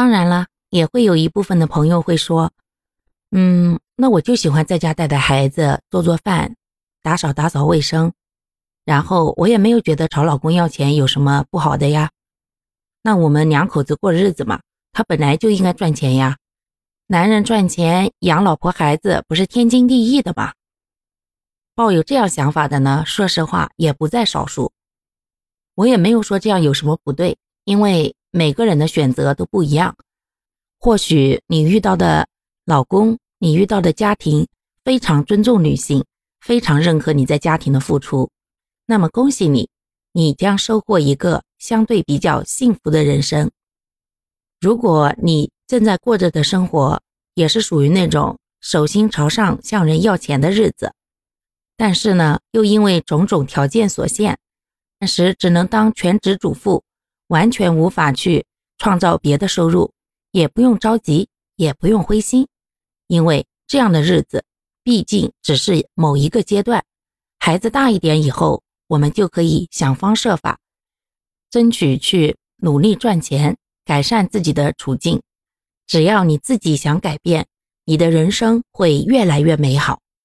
当然了，也会有一部分的朋友会说，嗯，那我就喜欢在家带带孩子，做做饭，打扫打扫卫生，然后我也没有觉得找老公要钱有什么不好的呀。那我们两口子过日子嘛，他本来就应该赚钱呀。男人赚钱养老婆孩子不是天经地义的吗？抱有这样想法的呢，说实话也不在少数。我也没有说这样有什么不对，因为每个人的选择都不一样。或许你遇到的老公，你遇到的家庭非常尊重女性，非常认可你在家庭的付出，那么恭喜你，你将收获一个相对比较幸福的人生。如果你正在过着的生活也是属于那种手心朝上向人要钱的日子，但是呢，又因为种种条件所限，暂时只能当全职主妇，完全无法去创造别的收入，也不用着急，也不用灰心，因为这样的日子毕竟只是某一个阶段。孩子大一点以后，我们就可以想方设法，争取去努力赚钱，改善自己的处境。只要你自己想改变，你的人生会越来越美好。